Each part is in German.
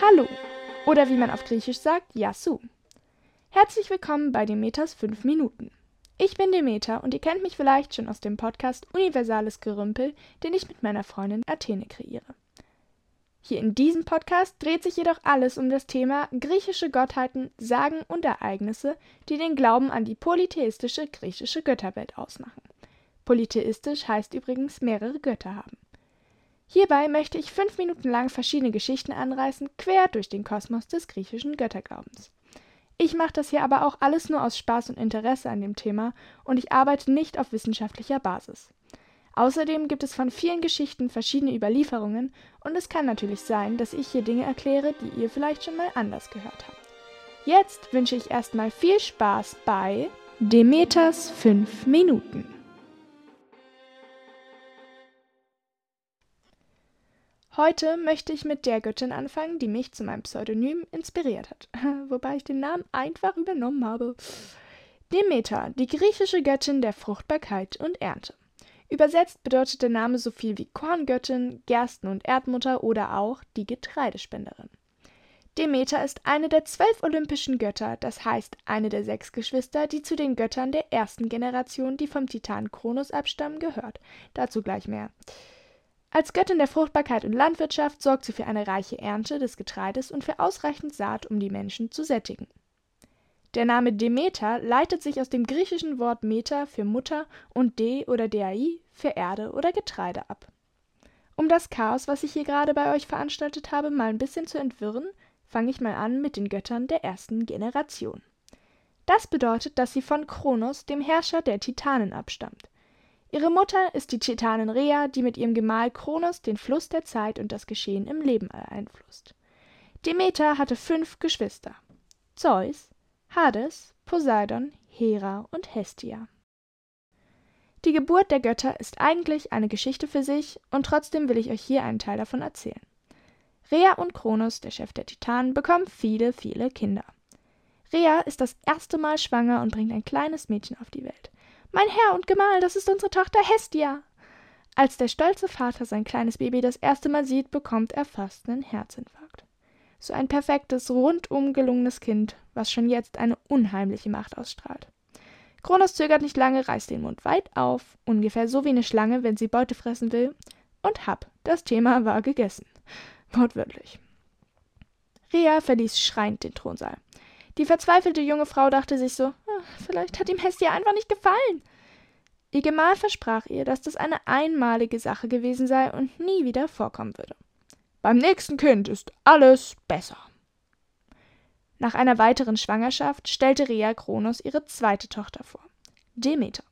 Hallo oder wie man auf Griechisch sagt, Yasu. Herzlich willkommen bei Demeters 5 Minuten. Ich bin Demeter und ihr kennt mich vielleicht schon aus dem Podcast Universales Gerümpel, den ich mit meiner Freundin Athene kreiere. Hier in diesem Podcast dreht sich jedoch alles um das Thema griechische Gottheiten, Sagen und Ereignisse, die den Glauben an die polytheistische griechische Götterwelt ausmachen. Polytheistisch heißt übrigens mehrere Götter haben. Hierbei möchte ich fünf Minuten lang verschiedene Geschichten anreißen, quer durch den Kosmos des griechischen Götterglaubens. Ich mache das hier aber auch alles nur aus Spaß und Interesse an dem Thema und ich arbeite nicht auf wissenschaftlicher Basis. Außerdem gibt es von vielen Geschichten verschiedene Überlieferungen und es kann natürlich sein, dass ich hier Dinge erkläre, die ihr vielleicht schon mal anders gehört habt. Jetzt wünsche ich erstmal viel Spaß bei Demeters 5 Minuten. Heute möchte ich mit der Göttin anfangen, die mich zu meinem Pseudonym inspiriert hat, wobei ich den Namen einfach übernommen habe. Demeter, die griechische Göttin der Fruchtbarkeit und Ernte. Übersetzt bedeutet der Name so viel wie Korngöttin, Gersten- und Erdmutter oder auch die Getreidespenderin. Demeter ist eine der zwölf olympischen Götter, das heißt eine der sechs Geschwister, die zu den Göttern der ersten Generation, die vom Titan Kronos abstammen, gehört. Dazu gleich mehr. Als Göttin der Fruchtbarkeit und Landwirtschaft sorgt sie für eine reiche Ernte des Getreides und für ausreichend Saat, um die Menschen zu sättigen. Der Name Demeter leitet sich aus dem griechischen Wort Meta für Mutter und De oder Dei für Erde oder Getreide ab. Um das Chaos, was ich hier gerade bei euch veranstaltet habe, mal ein bisschen zu entwirren, fange ich mal an mit den Göttern der ersten Generation. Das bedeutet, dass sie von Kronos, dem Herrscher der Titanen, abstammt. Ihre Mutter ist die Titanin Rhea, die mit ihrem Gemahl Kronos den Fluss der Zeit und das Geschehen im Leben beeinflusst. Demeter hatte fünf Geschwister: Zeus, Hades, Poseidon, Hera und Hestia. Die Geburt der Götter ist eigentlich eine Geschichte für sich, und trotzdem will ich euch hier einen Teil davon erzählen. Rhea und Kronos, der Chef der Titanen, bekommen viele, viele Kinder. Rhea ist das erste Mal schwanger und bringt ein kleines Mädchen auf die Welt. Mein Herr und Gemahl, das ist unsere Tochter Hestia. Als der stolze Vater sein kleines Baby das erste Mal sieht, bekommt er fast einen Herzinfarkt. So ein perfektes, rundum gelungenes Kind, was schon jetzt eine unheimliche Macht ausstrahlt. Kronos zögert nicht lange, reißt den Mund weit auf, ungefähr so wie eine Schlange, wenn sie Beute fressen will, und hab, das Thema war gegessen. Wortwörtlich. Rea verließ schreiend den Thronsaal. Die verzweifelte junge Frau dachte sich so, Vielleicht hat ihm Hestia einfach nicht gefallen. Ihr Gemahl versprach ihr, dass das eine einmalige Sache gewesen sei und nie wieder vorkommen würde. Beim nächsten Kind ist alles besser. Nach einer weiteren Schwangerschaft stellte Rhea Kronos ihre zweite Tochter vor, Demeter.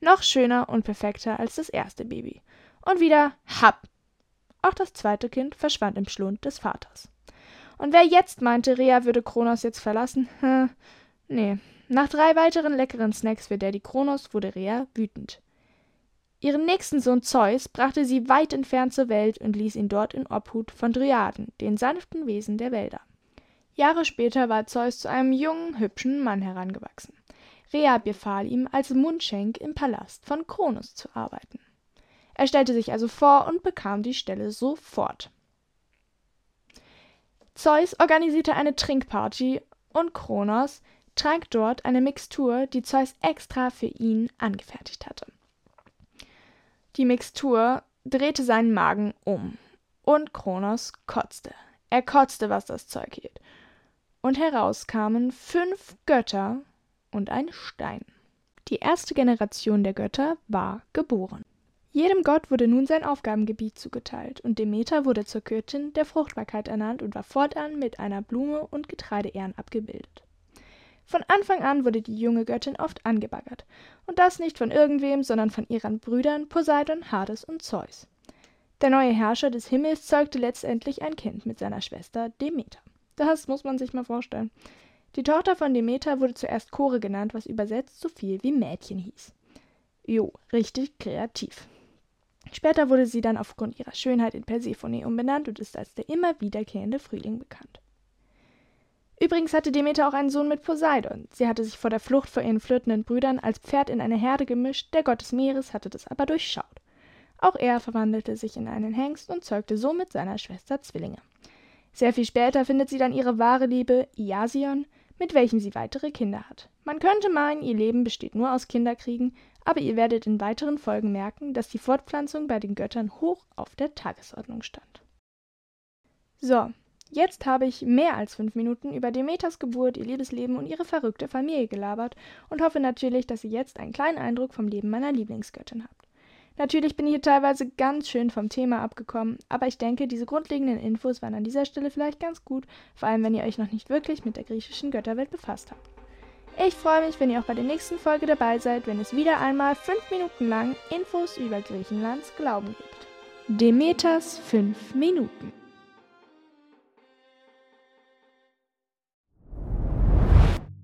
Noch schöner und perfekter als das erste Baby. Und wieder Hab. Auch das zweite Kind verschwand im Schlund des Vaters. Und wer jetzt meinte, Rhea würde Kronos jetzt verlassen, nee, nach drei weiteren leckeren Snacks für Daddy Kronos wurde Rhea wütend. Ihren nächsten Sohn Zeus brachte sie weit entfernt zur Welt und ließ ihn dort in Obhut von Dryaden, den sanften Wesen der Wälder. Jahre später war Zeus zu einem jungen, hübschen Mann herangewachsen. Rhea befahl ihm, als Mundschenk im Palast von Kronos zu arbeiten. Er stellte sich also vor und bekam die Stelle sofort. Zeus organisierte eine Trinkparty und Kronos trank dort eine Mixtur, die Zeus extra für ihn angefertigt hatte. Die Mixtur drehte seinen Magen um, und Kronos kotzte. Er kotzte, was das Zeug hielt. Und heraus kamen fünf Götter und ein Stein. Die erste Generation der Götter war geboren. Jedem Gott wurde nun sein Aufgabengebiet zugeteilt, und Demeter wurde zur Göttin der Fruchtbarkeit ernannt und war fortan mit einer Blume und Getreideähren abgebildet. Von Anfang an wurde die junge Göttin oft angebaggert, und das nicht von irgendwem, sondern von ihren Brüdern Poseidon, Hades und Zeus. Der neue Herrscher des Himmels zeugte letztendlich ein Kind mit seiner Schwester Demeter. Das muss man sich mal vorstellen. Die Tochter von Demeter wurde zuerst Chore genannt, was übersetzt so viel wie Mädchen hieß. Jo, richtig kreativ. Später wurde sie dann aufgrund ihrer Schönheit in Persephone umbenannt und ist als der immer wiederkehrende Frühling bekannt. Übrigens hatte Demeter auch einen Sohn mit Poseidon. Sie hatte sich vor der Flucht vor ihren flirtenden Brüdern als Pferd in eine Herde gemischt, der Gott des Meeres hatte das aber durchschaut. Auch er verwandelte sich in einen Hengst und zeugte somit seiner Schwester Zwillinge. Sehr viel später findet sie dann ihre wahre Liebe, Iasion, mit welchem sie weitere Kinder hat. Man könnte meinen, ihr Leben besteht nur aus Kinderkriegen, aber ihr werdet in weiteren Folgen merken, dass die Fortpflanzung bei den Göttern hoch auf der Tagesordnung stand. So, jetzt habe ich mehr als fünf Minuten über Demeters Geburt, ihr Liebesleben und ihre verrückte Familie gelabert und hoffe natürlich, dass ihr jetzt einen kleinen Eindruck vom Leben meiner Lieblingsgöttin habt. Natürlich bin ich hier teilweise ganz schön vom Thema abgekommen, aber ich denke, diese grundlegenden Infos waren an dieser Stelle vielleicht ganz gut, vor allem wenn ihr euch noch nicht wirklich mit der griechischen Götterwelt befasst habt. Ich freue mich, wenn ihr auch bei der nächsten Folge dabei seid, wenn es wieder einmal fünf Minuten lang Infos über Griechenlands Glauben gibt. Demeters fünf Minuten.